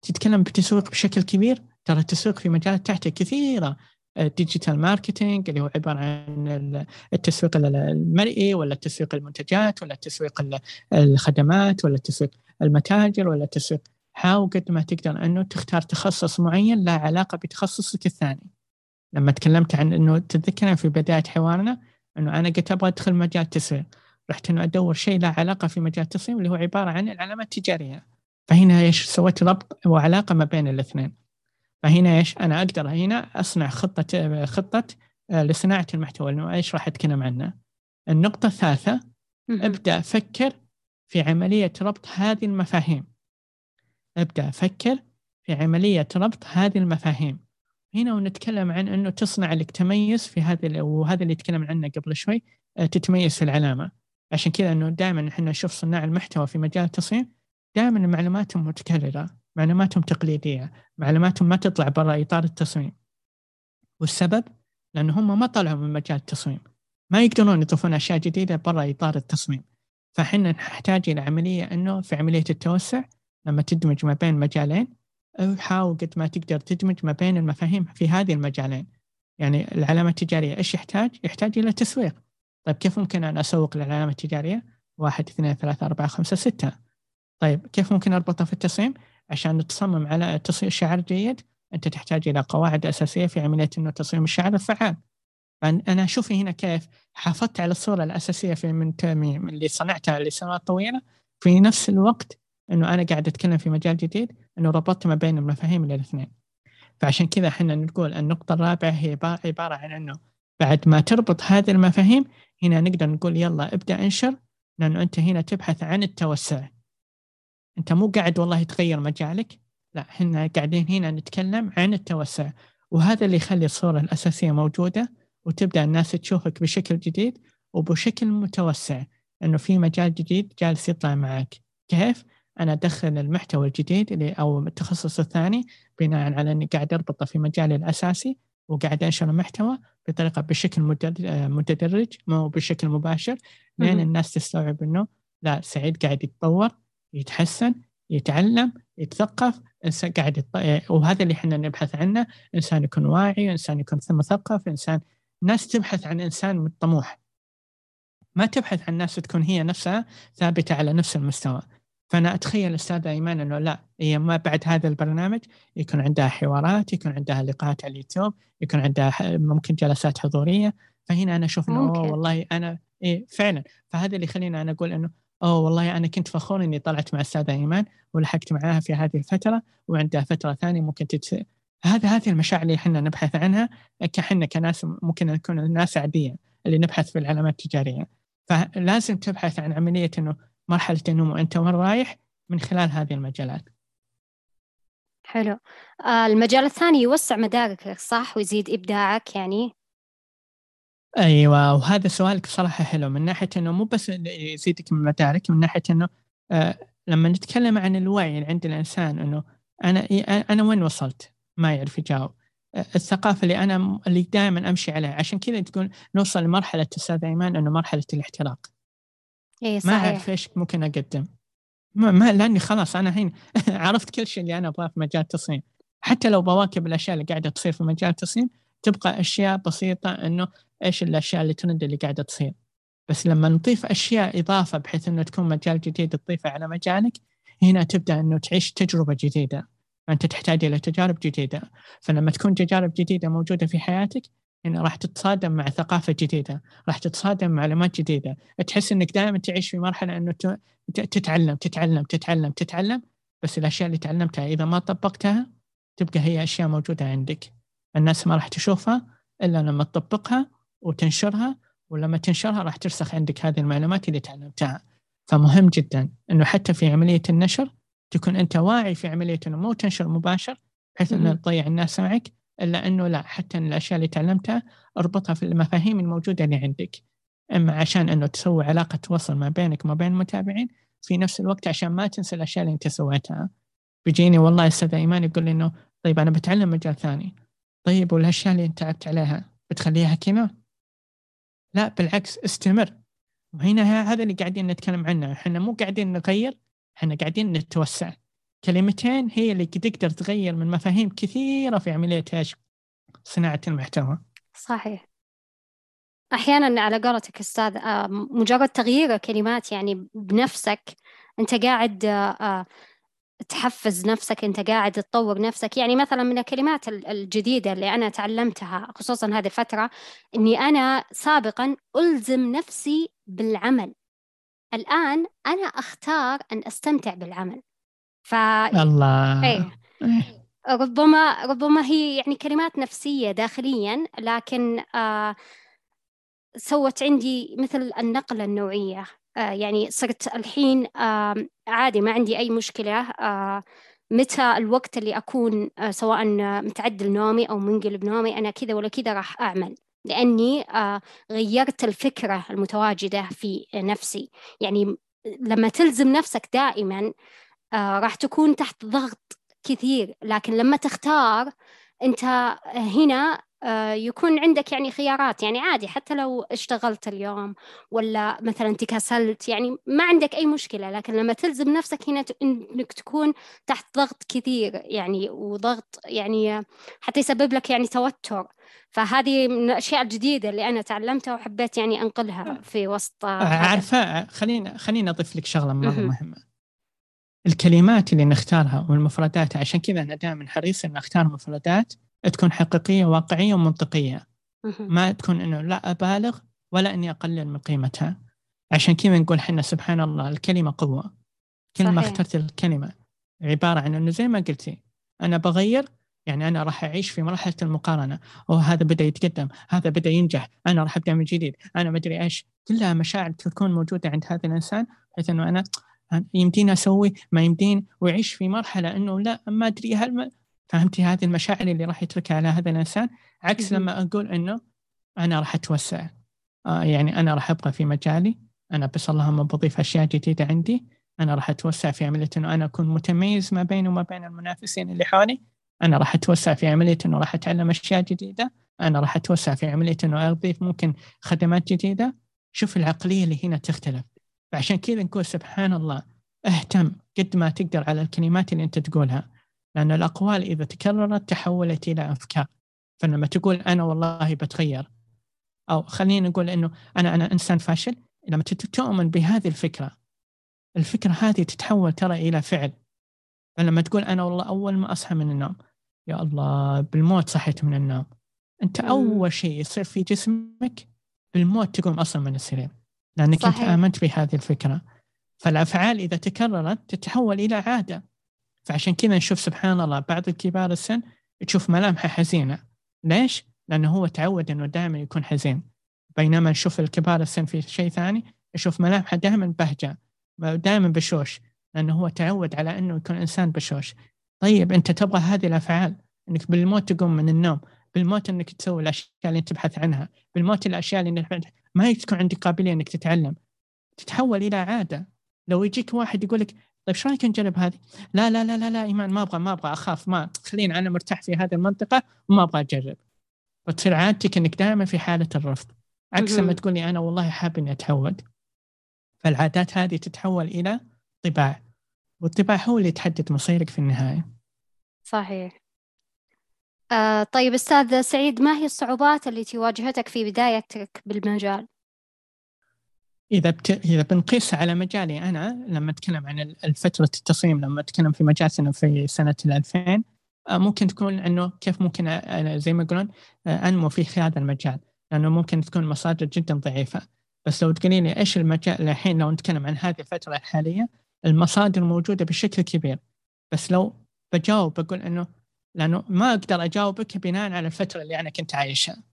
تتكلم بتسويق بشكل كبير؟ ترى التسويق في مجالات تحته كثيرة. ال digital marketing اللي هو عبارة عن التسويق المرئي ولا التسويق المنتجات ولا التسويق الخدمات ولا التسويق المتاجر ولا التسويق حاول قد ما تقدر أنه تختار تخصص معين له علاقة بتخصصك الثاني. لما تكلمت عن إنه تتذكر في بداية حوارنا إنه أنا قلت أبغى أدخل مجال التسويق رحت إنه أدور شيء له علاقة في مجال التصميم اللي هو عبارة عن العلامات التجارية. فهنا إيش سويت؟ ربط وعلاقة ما بين الاثنين. فهنا إيش؟ أنا أقدر هنا أصنع خطة خطة آه، لصناعة المحتوى انه إيش راح أتكلم عنه. النقطة الثالثة أبدأ أفكر في عملية ربط هذه المفاهيم. أبدأ أفكر في عملية ربط هذه المفاهيم. هنا ونتكلم عن أنه تصنع لك تميز في هذا وهذا اللي تكلمنا عنه قبل شوي آه، تتميز في العلامة. عشان كذا إنه دائما إحنا نشوف صناع المحتوى في مجال التصميم دائما معلوماتهم متكررة، معلوماتهم تقليدية، معلوماتهم ما تطلع برا إطار التصميم. والسبب لأن هم ما طلعوا من مجال التصميم، ما يقدرون يضيفون أشياء جديدة برا إطار التصميم. فإحنا نحتاج إلى عملية إنه في عملية التوسع لما تدمج ما بين مجالين حاول قد ما تقدر تدمج ما بين المفاهيم في هذه المجالين. يعني العلامة التجارية إيش يحتاج؟ يحتاج إلى تسويق. طيب كيف ممكن أن أسوق للعلامة التجارية؟ واحد اثنين ثلاثة أربعة خمسة ستة طيب كيف ممكن أربطها في التصميم؟ عشان تصمم على تصميم شعر جيد أنت تحتاج إلى قواعد أساسية في عملية إنه تصميم الشعر الفعال. أنا أشوف هنا كيف حافظت على الصورة الأساسية في من اللي صنعتها لسنوات طويلة. في نفس الوقت إنه أنا قاعد أتكلم في مجال جديد إنه ربطت ما بين المفاهيم الاثنين. فعشان كذا إحنا نقول النقطة الرابعة هي عبارة عن إنه بعد ما تربط هذه المفاهيم هنا نقدر نقول يلا ابدأ انشر لأنه أنت هنا تبحث عن التوسع. أنت مو قاعد والله تغير مجالك. لا إحنا قاعدين هنا نتكلم عن التوسع وهذا اللي يخلي الصورة الأساسية موجودة وتبدأ الناس تشوفك بشكل جديد وبشكل متوسع أنه في مجال جديد جالس يطلع معك. كيف؟ أنا أدخل المحتوى الجديد اللي أو التخصص الثاني بناء على أني قاعد أربطه في مجالي الأساسي وقاعد أنشر المحتوى بطريقة بشكل متدرج مو بشكل مباشر لين الناس تستوعب إنه لا سعيد قاعد يتطور يتحسن يتعلم يتثقف إنسان قاعد يط... وهذا اللي إحنا نبحث عنه إنسان يكون واعي إنسان يكون مثقف إنسان ناس تبحث عن إنسان طموح. ما تبحث عن ناس تكون هي نفسها ثابتة على نفس المستوى. فأنا أتخيل استاذه أيمان إنه لا هي ما بعد هذا البرنامج يكون عندها حوارات يكون عندها لقاءات على اليوتيوب يكون عندها ممكن جلسات حضورية. فهنا أنا أشوف إنه والله أنا إيه فعلا. فهذا اللي يخليني أنا أقول إنه أوه والله أنا كنت فخور إني طلعت مع الاستاذه إيمان ولحقت معاها في هذه الفترة وعندها فترة ثانية ممكن تتس... هذا هذه المشاعر اللي إحنا نبحث عنها كحنا كناس ممكن نكون الناس عادية اللي نبحث في العلامات التجارية. فلازم تبحث عن عملية إنه مرحلة النمو أنت وين رايح من خلال هذه المجالات. حلو. آه المجال الثاني يوسع مداركك صح؟ ويزيد إبداعك يعني؟ أيوه وهذا سؤالك صراحة حلو من ناحية إنه مو بس يزيدك من مدارك من ناحية إنه آه لما نتكلم عن الوعي اللي عند الإنسان إنه أنا أنا وين وصلت؟ ما يعرف يجاوب. آه الثقافة اللي أنا اللي دائما أمشي عليها عشان كذا تقول نوصل لمرحلة أستاذ أيمان إنه مرحلة الاحتراق. إيه صحيح. ما أعرف إيش ممكن أقدم ما, ما لأني خلاص أنا الحين عرفت كل شيء اللي أنا أبغاه في مجال التصميم حتى لو بواكب الأشياء اللي قاعدة تصير في مجال التصميم تبقى أشياء بسيطة إنه إيش الأشياء اللي ترند اللي قاعدة تصير. بس لما نضيف أشياء إضافة بحيث إنه تكون مجال جديد تضيفه على مجالك هنا تبدأ إنه تعيش تجربة جديدة. فانت تحتاج إلى تجارب جديدة. فلما تكون تجارب جديدة موجودة في حياتك يعني راح تتصادم مع ثقافة جديدة راح تتصادم مع معلومات جديدة. تحس أنك دائما تعيش في مرحلة أنه تتعلم تتعلم تتعلم تتعلم. بس الأشياء اللي تعلمتها إذا ما طبقتها تبقى هي أشياء موجودة عندك. الناس ما راح تشوفها إلا لما تطبقها. وتنشرها ولما تنشرها راح ترسخ عندك هذه المعلومات اللي تعلمتها. فمهم جدا أنه حتى في عملية النشر تكون أنت واعي في عملية أنه مو تنشر مباشر بحيث أنه تضيع الناس معك إلا أنه لا حتى الأشياء اللي تعلمتها أربطها في المفاهيم الموجودة اللي عندك. إما عشان أنه تسوي علاقة وصل ما بينك وما بين المتابعين في نفس الوقت عشان ما تنسى الأشياء اللي أنت سويتها. بيجيني والله أستاذ إيمان يقول لي إنه طيب أنا بتعلم مجال ثاني. طيب والأشياء اللي أنت تعبت عليها بتخليها كذا؟ لا بالعكس استمر. وهنا هذا اللي قاعدين نتكلم عنه. إحنا مو قاعدين نغير إحنا قاعدين نتوسع. كلمتين هي اللي تقدر تغير من مفاهيم كثيرة في عملية إيش؟ صناعة المحتوى. صحيح. أحيانا على قولتك أستاذ آه، مجرد تغيير كلمات يعني بنفسك أنت قاعد آه، آه، تحفز نفسك أنت قاعد تطور نفسك. يعني مثلا من الكلمات الجديدة اللي أنا تعلمتها خصوصا هذه الفترة أني أنا سابقا ألزم نفسي بالعمل. الآن أنا أختار أن أستمتع بالعمل. ف الله. إيه. ربما ربما هي يعني كلمات نفسية داخليا لكن آه سوت عندي مثل النقلة النوعية. آه يعني صرت الحين آه عادي ما عندي أي مشكلة. آه متى الوقت اللي أكون آه سواء متعدل نومي أو منقلب نومي أنا كذا ولا كذا راح أعمل. لأني آه غيرت الفكرة المتواجدة في نفسي. يعني لما تلزم نفسك دائما آه راح تكون تحت ضغط كثير. لكن لما تختار أنت هنا آه، يكون عندك يعني خيارات. يعني عادي حتى لو اشتغلت اليوم ولا مثلا تكاسلت يعني ما عندك أي مشكلة. لكن لما تلزم نفسك هنا إنك تكون تحت ضغط كثير يعني وضغط يعني حتى يسبب لك يعني توتر. فهذه من الأشياء الجديدة اللي أنا تعلمتها وحبيت يعني أنقلها في وسط عارفة خليني خليني أضيف لك شغلة مرة مهمة. الكلمات اللي نختارها والمفردات عشان كذا أنا دائما حريص إن أختار مفردات تكون حقيقية واقعية ومنطقية. ما تكون إنه لا أبالغ ولا إني أقلل من قيمتها. عشان كذا نقول حنا سبحان الله الكلمة قوة. كل ما اخترت الكلمة عبارة عن إنه زي ما قلتي أنا بغير يعني أنا راح أعيش في مرحلة المقارنة. أو هذا بدأ يتقدم هذا بدأ ينجح أنا راح أبدأ من جديد أنا ما أدري إيش. كلها مشاعر تكون موجودة عند هذا الإنسان بحيث إنه أنا يمديني أسوي ما يمدين ويعيش في مرحلة إنه لا ما أدري هل فهمتي هذه المشاعر اللي راح يتركها على هذا الإنسان؟ عكس لما أقول إنه أنا راح أتوسع. آه يعني أنا راح أبقى في مجالي. أنا بس اللهم بضيف أشياء جديدة عندي. أنا راح أتوسع في عملية إنه أنا أكون متميز ما بيني وما بين المنافسين اللي حولي. أنا راح أتوسع في عملية إنه راح أتعلم أشياء جديدة. أنا راح أتوسع في عملية إنه أضيف ممكن خدمات جديدة. شوف العقلية اللي هنا تختلف. فعشان كذا نقول سبحان الله اهتم قد ما تقدر على الكلمات اللي أنت تقولها. لأن الأقوال إذا تكررت تحولت إلى أفكار. فلما تقول أنا والله بتغير أو خلينا نقول إنه أنا أنا إنسان فاشل لما تؤمن بهذه الفكرة الفكرة هذه تتحول ترى إلى فعل. فلما تقول أنا والله أول ما أصحى من النوم يا الله بالموت صحيت من النوم. أنت أول شيء يصير في جسمك بالموت تقوم أصلا من السرير لأنك صحيح. أنت آمنت بهذه الفكرة. فالأفعال إذا تكررت تتحول إلى عادة. فعشان كذا نشوف سبحان الله بعض الكبار السن تشوف ملامحه حزينة. ليش؟ لأنه هو تعود أنه دائما يكون حزين. بينما نشوف الكبار السن في شيء ثاني يشوف ملامحه دائما بهجة دائما بشوش لأنه هو تعود على أنه يكون إنسان بشوش. طيب أنت تبغى هذه الأفعال؟ أنك بالموت تقوم من النوم بالموت أنك تسوي الأشياء اللي تبحث عنها بالموت الأشياء اللي ما تكون عندك قابلية إنك تتعلم. تتحول إلى عادة. لو يجيك واحد يقول لك طيب إيش رأيك نجرب هذه؟ لا لا لا لا لا إيمان ما أبغى ما أبغى أخاف ما خليني أنا مرتاح في هذه المنطقة وما أبغى أجرب. وتصير عادتك إنك دائما في حالة الرفض عكس لما تقول لي أنا والله حاب إني اتعود. فالعادات هذه تتحول إلى طباع والطباع هو اللي يتحدد مصيرك في النهاية. صحيح. آه طيب أستاذ سعيد ما هي الصعوبات التي واجهتك في بدايتك بالمجال؟ إذا بت... إذا بنقيس على مجالي أنا لما أتكلم عن الفترة التصميم لما أتكلم في مجالنا في سنة 2000 آه ممكن تكون إنه كيف ممكن أنا زي ما يقولون آه أنمو في هذا المجال لأنه ممكن تكون مصادر جدا ضعيفة. بس لو تقولي لي إيش المجال الحين لو نتكلم عن هذه الفترة الحالية المصادر موجودة بشكل كبير. بس لو بجاوب بقول إنه لأنه ما أقدر أجاوبك بناء على الفترة اللي أنا كنت عايشها.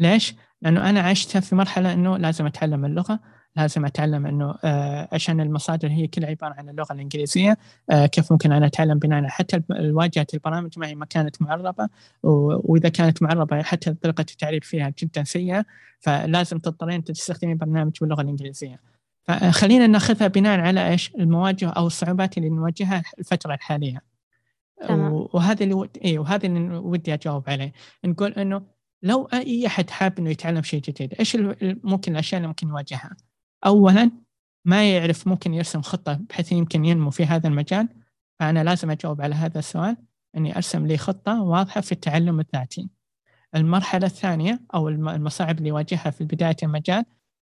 ليش؟ لأنه أنا عشتها في مرحلة إنه لازم أتعلم اللغة لازم أتعلم إنه آه عشان المصادر هي كلها عبارة عن اللغة الإنجليزية آه كيف ممكن أنا أتعلم بناء حتى الواجهه البرامج معي ما كانت معربه وإذا كانت معربه حتى طريقة التعريب فيها جدا سيئة فلازم تضطرين تستخدمين برنامج باللغة الإنجليزية. فخلينا نأخذها بناء على إيش؟ المواجهه أو الصعوبات اللي نواجهها الفترة الحالية. وهذا اللي ود... اي وهذا اللي ودي أجاوب عليه. نقول إنه لو أي أحد حاب إنه يتعلم شيء جديد إيش ممكن الأشياء اللي ممكن يواجهها اولا ما يعرف ممكن يرسم خطة بحيث يمكن ينمو في هذا المجال فأنا لازم أجاوب على هذا السؤال إني أرسم لي خطة واضحة في التعلم الذاتي. المرحلة الثانية أو المصاعب اللي يواجهها في بداية المجال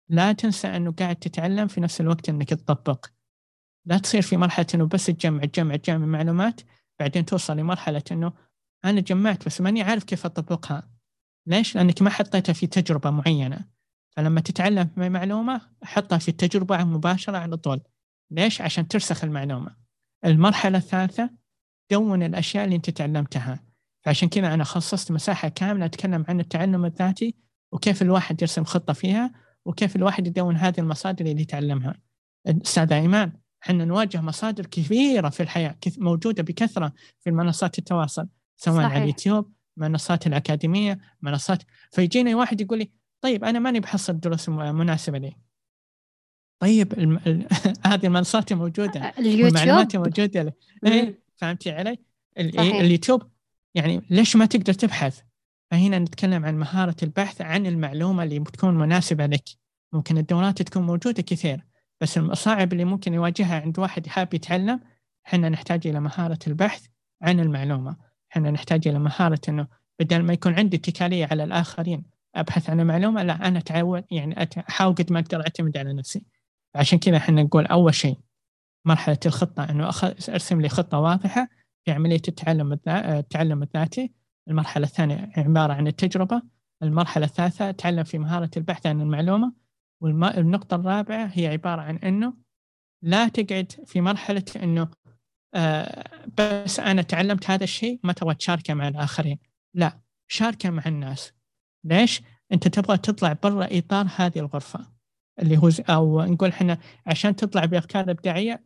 لا تنسى أنه قاعد تتعلم في نفس الوقت إنك تطبق. لا تصير في مرحلة إنه بس تجمع تجمع تجمع معلومات بعدين توصل لمرحلة أنه أنا جمعت بس ماني عارف كيف أطبقها. ليش؟ لأنك ما حطيتها في تجربة معينة. فلما تتعلم معلومة حطها في التجربة مباشرة على طول ليش؟ عشان ترسخ المعلومة المرحلة الثالثة دون الأشياء اللي أنت تعلمتها فعشان كذا أنا خصصت مساحة كاملة أتكلم عن التعلم الذاتي وكيف الواحد يرسم خطة فيها وكيف الواحد يدون هذه المصادر اللي يتعلمها أستاذ إيمان إحنا نواجه مصادر كثيرة في الحياة موجودة بكثرة في منصات التواصل سواء صحيح. على اليوتيوب منصات الأكاديمية منصات فيجيني واحد يقول لي طيب أنا ماني بحصل دروس مناسبه لي طيب الم... ال... هذه المنصات موجودة اليوتيوب موجودة إيه فهمتي علي؟ صحيح. اليوتيوب يعني ليش ما تقدر تبحث؟ فهنا نتكلم عن مهارة البحث عن المعلومة اللي بتكون مناسبة لك ممكن الدورات تكون موجودة كثير بس المصاعب اللي ممكن يواجهها عند واحد حاب يتعلم إحنا نحتاج إلى مهارة البحث عن المعلومة إحنا نحتاج إلى مهارة أنه بدل ما يكون عندي اتكالية على الآخرين أبحث عن المعلومة لا أنا أتعود يعني أحاول قد ما أقدر أعتمد على نفسي. عشان كذا إحنا نقول أول شيء مرحلة الخطة أنه أرسم لي خطة واضحة في عملية التعلم التعلم الذاتي. المرحلة الثانية عبارة عن التجربة. المرحلة الثالثة تعلم في مهارة البحث عن المعلومة. والنقطة الرابعة هي عبارة عن أنه لا تقعد في مرحلة أنه آه بس أنا تعلمت هذا الشيء ما تبغى تشاركه مع الآخرين. لا شاركه مع الناس. ليش؟ أنت تبغى تطلع برا إطار هذه الغرفة اللي هو أو نقول إحنا عشان تطلع بأفكار إبداعية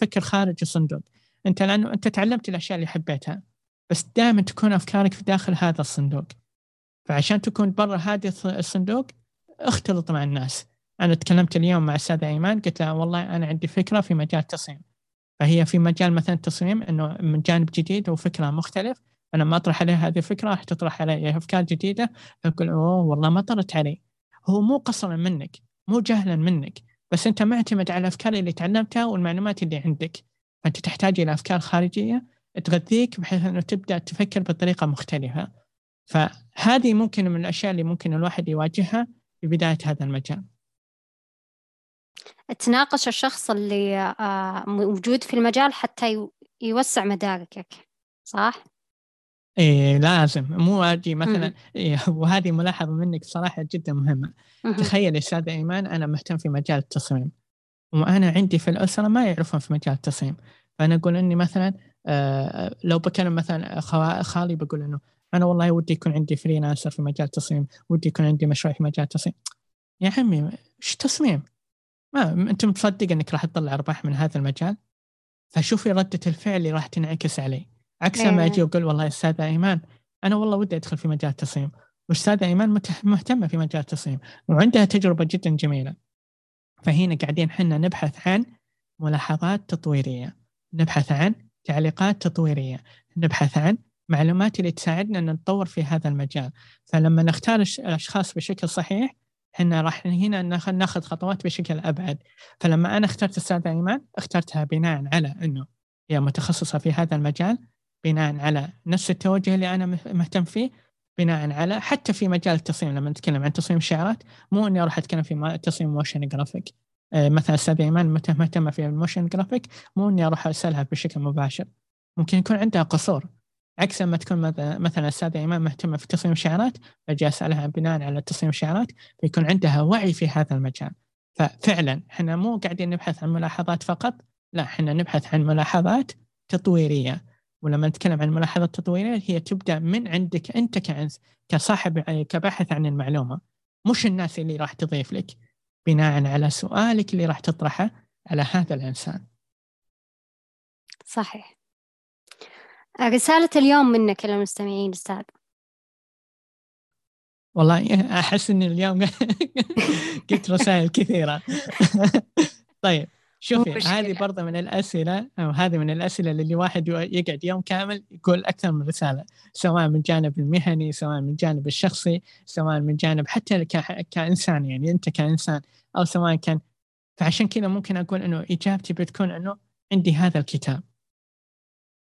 فكر خارج الصندوق. أنت لأنه أنت تعلمت الأشياء اللي حبيتها بس دائما تكون أفكارك في داخل هذا الصندوق. فعشان تكون برا هذا الصندوق اختلط مع الناس. أنا تكلمت اليوم مع السادة إيمان قلت له والله أنا عندي فكرة في مجال التصميم فهي في مجال مثلا التصميم إنه من جانب جديد وفكرة مختلف. أنا ما أطرح عليه هذه الفكرة راح تطرح علي أفكار جديدة. فاقول أوه والله ما طرت علي. هو مو قصرا منك مو جهلا منك بس أنت معتمد على الأفكار اللي تعلمتها والمعلومات اللي عندك. فأنت تحتاج إلى أفكار خارجية تغذيك بحيث أنه تبدأ تفكر بطريقة مختلفة. فهذه ممكن من الأشياء اللي ممكن الواحد يواجهها في بداية هذا المجال. تناقش الشخص اللي آه، موجود في المجال حتى يوسع مداركك صح؟ إيه لازم. مو أجي مثلا إيه وهذه ملاحظة منك صراحة جدا مهمة. تخيل أستاذ إيمان أنا مهتم في مجال التصميم وأنا عندي في الأسرة ما يعرفون في مجال التصميم. فأنا أقول إني مثلا آه لو بكلم مثلا خالي بقول إنه أنا والله ودي يكون عندي فريلانسر في مجال التصميم ودي يكون عندي مشروع في مجال التصميم. يا عمي إيش تصميم؟ ما أنت متصدق إنك راح تطلع أرباح من هذا المجال؟ فشوفي ردة الفعل اللي راح تنعكس علي. عكس ما أجي وأقول والله يا أستاذ إيمان أنا والله ودي أدخل في مجال التصميم واستاذة إيمان مهتمة في مجال التصميم وعندها تجربة جدا جميلة. فهنا قاعدين حنا نبحث عن ملاحظات تطويرية نبحث عن تعليقات تطويرية نبحث عن معلومات اللي تساعدنا إن نتطور في هذا المجال. فلما نختار الأشخاص بشكل صحيح إحنا راح هنا ناخذ خطوات بشكل أبعد. فلما أنا اخترت الأستاذة إيمان اخترتها بناء على إنه هي متخصصة في هذا المجال بناء على نفس التوجه اللي أنا مهتم فيه بناء على حتى في مجال التصميم لما نتكلم عن تصميم الشعارات مو إني أروح أتكلم في تصميم motion graphic آه، مثلا أستاذ إيمان مهتمه في ال motion graphic مو إني أروح أسألها بشكل مباشر. ممكن يكون عندها قصور. عكس لما تكون مثلا الأستاذة إيمان مهتمة في تصميم الشعارات فجاء أسألها بناء على تصميم الشعارات فيكون عندها وعي في هذا المجال. ففعلا إحنا مو قاعدين نبحث عن ملاحظات فقط لا إحنا نبحث عن ملاحظات تطويرية. ولما نتكلم عن ملاحظات تطويرية هي تبدأ من عندك أنت كأنس كصاحب كباحث عن المعلومة. مش الناس اللي راح تضيف لك بناء على سؤالك اللي راح تطرحه على هذا الإنسان. صحيح. رسالة اليوم منك للمستمعين أستاذ. والله أحس إن اليوم قلت رسائل كثيرة. طيب شوفي هذه برضه من الأسئلة أو هذه من الأسئلة اللي واحد يقعد يوم كامل يقول أكثر من رسالة سواء من جانب المهني سواء من جانب الشخصي سواء من جانب حتى كإنسان يعني أنت كإنسان أو سواء كان. فعشان كذا ممكن أقول إنه إجابتي بتكون إنه عندي هذا الكتاب.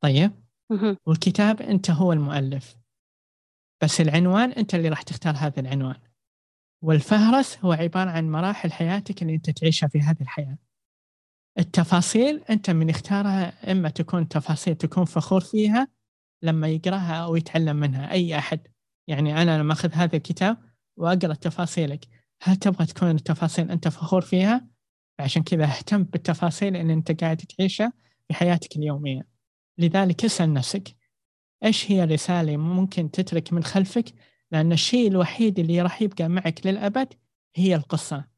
طيب؟ والكتاب أنت هو المؤلف. بس العنوان أنت اللي راح تختار هذا العنوان. والفهرس هو عبارة عن مراحل حياتك اللي أنت تعيشها في هذه الحياة. التفاصيل أنت من اختارها إما تكون تفاصيل تكون فخور فيها لما يقراها أو يتعلم منها أي أحد. يعني أنا لما أخذ هذا الكتاب وأقرأ تفاصيلك هل تبغى تكون التفاصيل أنت فخور فيها؟ عشان كذا اهتم بالتفاصيل اللي أنت قاعد تعيشها في حياتك اليومية. لذلك اسأل نفسك إيش هي الرسالة ممكن تترك من خلفك؟ لأن الشيء الوحيد اللي راح يبقى معك للأبد هي القصة.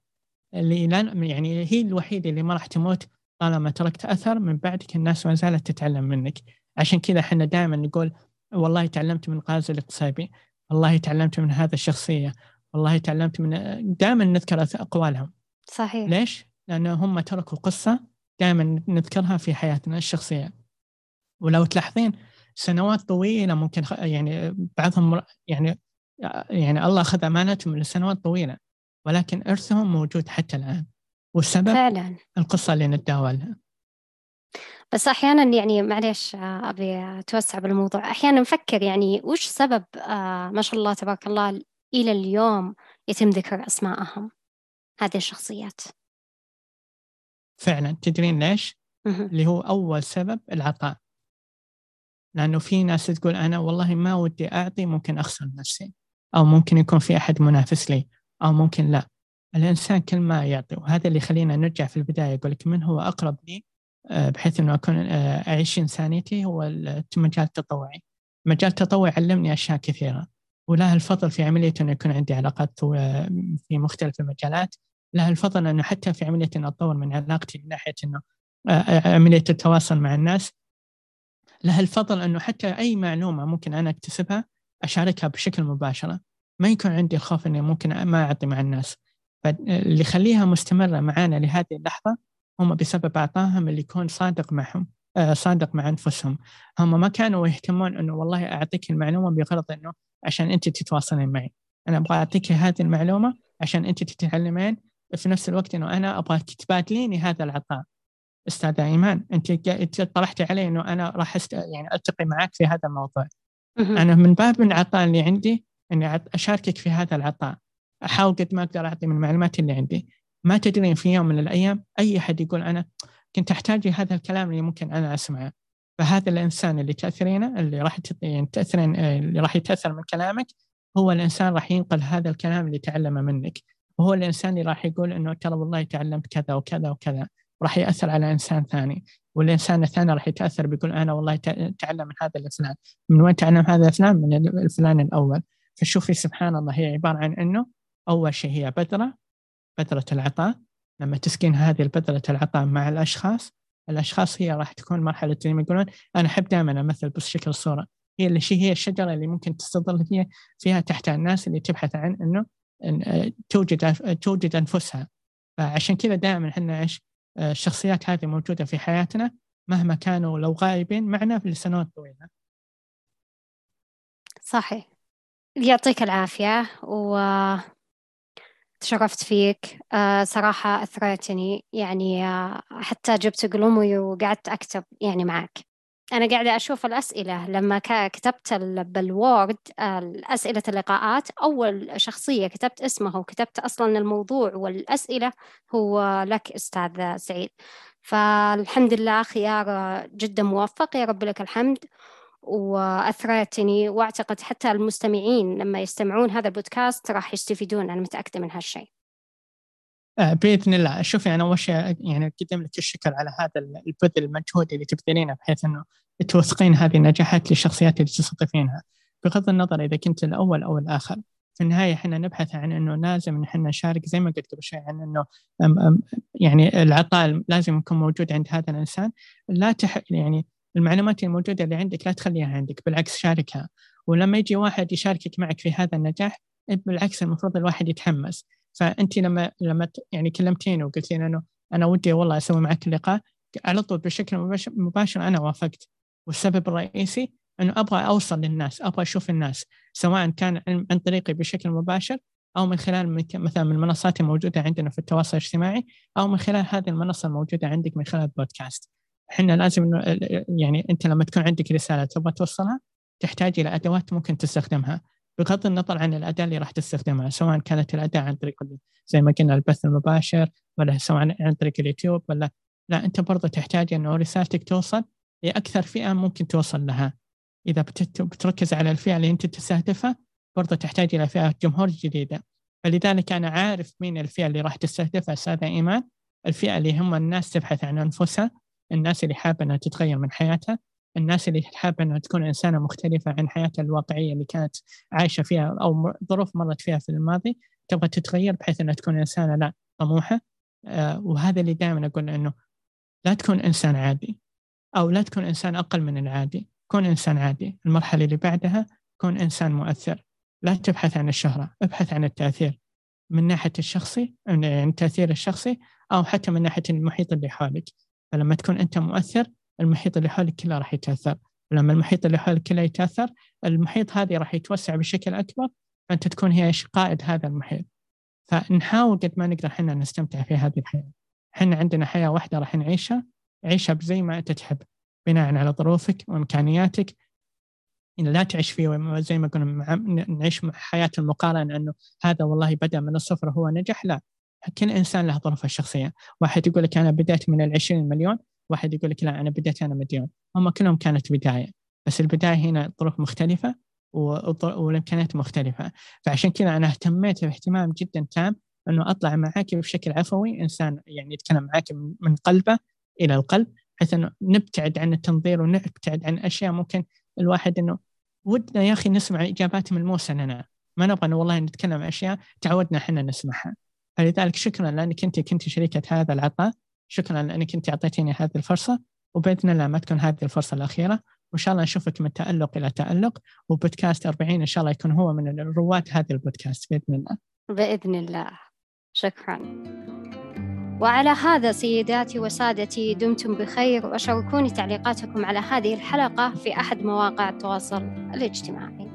اللي يعني هي الوحيدة اللي ما راح تموت طالما تركت أثر من بعدك الناس ما زالت تتعلم منك. عشان كذا إحنا دائما نقول والله تعلمت من غازي الاقتصابي والله تعلمت من هذا الشخصية والله تعلمت من دائما نذكر أقوالهم. صحيح. ليش؟ لأنه هم تركوا قصة دائما نذكرها في حياتنا الشخصية. ولو تلاحظين سنوات طويلة ممكن يعني بعضهم يعني يعني الله أخذ أمانتهم لسنوات طويلة. ولكن إرثهم موجود حتى الآن. والسبب فعلا. القصة اللي نتداولها بس أحيانا يعني معليش أبي أتوسع بالموضوع. أحيانا نفكر يعني وش سبب آه ما شاء الله تبارك الله إلى اليوم يتم ذكر أسماءهم هذه الشخصيات. فعلا. تدرين ليش؟ اللي هو أول سبب العطاء. لأنه في ناس تقول أنا والله ما ودي أعطي ممكن أخسر نفسي أو ممكن يكون في أحد منافس لي. أو ممكن لا. الإنسان كل ما يعطي وهذا اللي يخلينا نرجع في البداية يقول لك من هو أقرب لي؟ آه، بحيث أنه أكون آه، أعيش إنسانيتي هو المجال التطوعي. مجال التطوع علمني أشياء كثيرة وله الفضل في عملية أنه يكون عندي علاقات في مختلف المجالات. له الفضل أنه حتى في عملية أن أطور من علاقتي من ناحية أنه آه، عملية التواصل مع الناس. له الفضل أنه حتى أي معلومة ممكن أنا أكتسبها أشاركها بشكل مباشرة. ما يكون عندي الخوف أني ممكن ما أعطي مع الناس. فاللي يخليها مستمرة معانا لهذه اللحظة هم بسبب عطاهم اللي يكون صادق معهم آه، صادق مع أنفسهم. هم ما كانوا يهتمون أنه والله أعطيك المعلومة بغرض أنه عشان أنت تتواصلين معي. أنا أبغى أعطيك هذه المعلومة عشان أنت تتعلمين في نفس الوقت أنه أنا أبغى تبادليني هذا العطاء. أستاذ إيمان أنت طرحتي علي إنه أنا راح است... يعني ألتقي معك في هذا الموضوع. أنا من باب العطاء اللي عندي إني أشاركك في هذا العطاء. أحاول قد ما أقدر أعطي من المعلومات اللي عندي. ما تدرين في يوم من الأيام أي أحد يقول أنا كنت أحتاج هذا الكلام اللي ممكن أنا أسمعه. فهذا الإنسان اللي تأثرينه اللي راح يعني تأثرين اللي راح يتأثر من كلامك هو الإنسان راح ينقل هذا الكلام اللي تعلمه منك. وهو الإنسان اللي راح يقول إنه ترى والله تعلمت كذا وكذا وكذا. راح يأثر على إنسان ثاني. والإنسان الثاني راح يتأثر بيقول أنا والله تعلم من هذا الفلان من وين تعلم هذا الفلان من الفلان الأول. فشوفي سبحان الله هي عبارة عن إنه أول شيء هي بذرة بذرة العطاء. لما تسكن هذه البذرة العطاء مع الأشخاص الأشخاص هي راح تكون مرحلة زي ما يقولون أنا أحب دائما أمثل بشكل الصورة. هي اللي هي الشجرة اللي ممكن تستظل فيها فيها تحت الناس اللي تبحث عن إنه توجد توجد أنفسها. فعشان كذا دائما إحنا إيش الشخصيات هذه موجودة في حياتنا مهما كانوا لو غائبين معنا في لسنوات طويلة. صحيح. يعطيك العافية و تشرفت فيك. آه صراحة أثرتني يعني آه حتى جبت قلمي وقعدت أكتب يعني معك أنا قاعدة أشوف الأسئلة. لما كتبت بالوورد أسئلة اللقاءات أول شخصية كتبت اسمها وكتبت أصلا الموضوع والأسئلة هو لك أستاذ سعيد. فالحمد لله خيار جدا موفق. يا رب لك الحمد. وأثرتني وأعتقد حتى المستمعين لما يستمعون هذا البودكاست راح يستفيدون. أنا متأكدة من هالشيء. آه، بإذن الله. شوفي أنا أول شيء يعني اقدم لك الشكر على هذا البذل المجهود اللي تبذلينه بحيث إنه توثقين هذه النجاحات للشخصيات اللي تستضيفينها. بغض النظر إذا كنت الأول أو الآخر. في النهاية إحنا نبحث عن إنه لازم إحنا نشارك زي ما قلت قبل شوي عن إنه يعني العطاء لازم يكون موجود عند هذا الإنسان. لا تح يعني المعلومات الموجودة اللي عندك لا تخليها عندك بالعكس شاركها. ولما يجي واحد يشاركك معك في هذا النجاح بالعكس المفروض الواحد يتحمس. فأنت لما لما يعني كلمتيني وقلت لي انه أنا ودي والله أسوي معك اللقاء على طول بشكل مباشر أنا وافقت. والسبب الرئيسي إنه أبغى أوصل للناس أبغى أشوف الناس سواء كان عن طريقي بشكل مباشر أو من خلال مثلا من المنصات الموجودة عندنا في التواصل الاجتماعي أو من خلال هذه المنصة الموجودة عندك من خلال البودكاست. إحنا لازم يعني أنت لما تكون عندك رسالة تبغى توصلها تحتاج إلى أدوات ممكن تستخدمها بغض النظر عن الأداة اللي راح تستخدمها سواء كانت الأداة عن طريق زي ما قلنا البث المباشر ولا سواء عن طريق اليوتيوب ولا لا أنت برضه تحتاج إنه رسالتك توصل لأكثر فئة ممكن توصل لها. إذا بتركز على الفئة اللي أنت تستهدفها برضه تحتاج إلى فئة جمهور جديدة. فلذلك أنا عارف مين الفئة اللي راح تستهدفها أستاذة إيمان. الفئة اللي هم الناس تبحث عن أنفسها. الناس اللي حابة إنها تتغير من حياتها الناس اللي حابة أنها تكون إنسانة مختلفة عن حياتها الواقعية اللي كانت عايشة فيها أو ظروف مرت فيها في الماضي تبغى تتغير بحيث أنها تكون إنسانة لا طموحة. آه وهذا اللي دائما أقول أنه لا تكون إنسان عادي أو لا تكون إنسان أقل من العادي. كون إنسان عادي. المرحلة اللي بعدها كون إنسان مؤثر. لا تبحث عن الشهرة ابحث عن التأثير. من ناحية الشخصي يعني التأثير الشخصي أو حتى من ناحية المحيط اللي حولك. فلما تكون أنت مؤثر المحيط اللي حولك كله راح يتأثر. لما المحيط اللي حولك كله يتأثر المحيط هذه راح يتوسع بشكل أكبر فأنت تكون هي قائد هذا المحيط. فنحاول قد ما نقدر إحنا نستمتع في هذه الحياة. إحنا عندنا حياة واحدة راح نعيشها. عيشها بزي ما أنت تحب بناء على ظروفك وإمكانياتك. لا تعيش فيه زي ما قلنا نعيش حياة المقارنة أنه هذا والله بدأ من الصفر هو نجح. لا كل إنسان له ظروفه الشخصية. واحد يقول لك أنا بدأت من العشرين مليون واحد يقول لك لا أنا بدأت أنا مليون. هم كلهم كانت بداية. بس البداية هنا ظروف مختلفة والإمكانيات مختلفة. فعشان كذا أنا اهتميت اهتمام جدا تام أنه أطلع معاك بشكل عفوي إنسان يعني يتكلم معاك من قلبه إلى القلب بحيث أنه نبتعد عن التنظير ونبتعد عن أشياء ممكن الواحد أنه ودنا يا أخي نسمع إجابات ملموسة لنا. ما نبغى والله نتكلم عن أشياء تعودنا إحنا نسمعها. فلذلك شكرا لأنك أنت كنت شريكة هذا العطاء. شكرا لأنك أنت أعطيتيني هذه الفرصة. وبإذن الله ما تكون هذه الفرصة الأخيرة. وإن شاء الله نشوفك من تألق إلى تألق. وبودكاست 40 إن شاء الله يكون هو من رواد هذه البودكاست بإذن الله. بإذن الله. شكرا. وعلى هذا سيداتي وسادتي دمتم بخير. وشاركوني تعليقاتكم على هذه الحلقة في أحد مواقع التواصل الاجتماعي.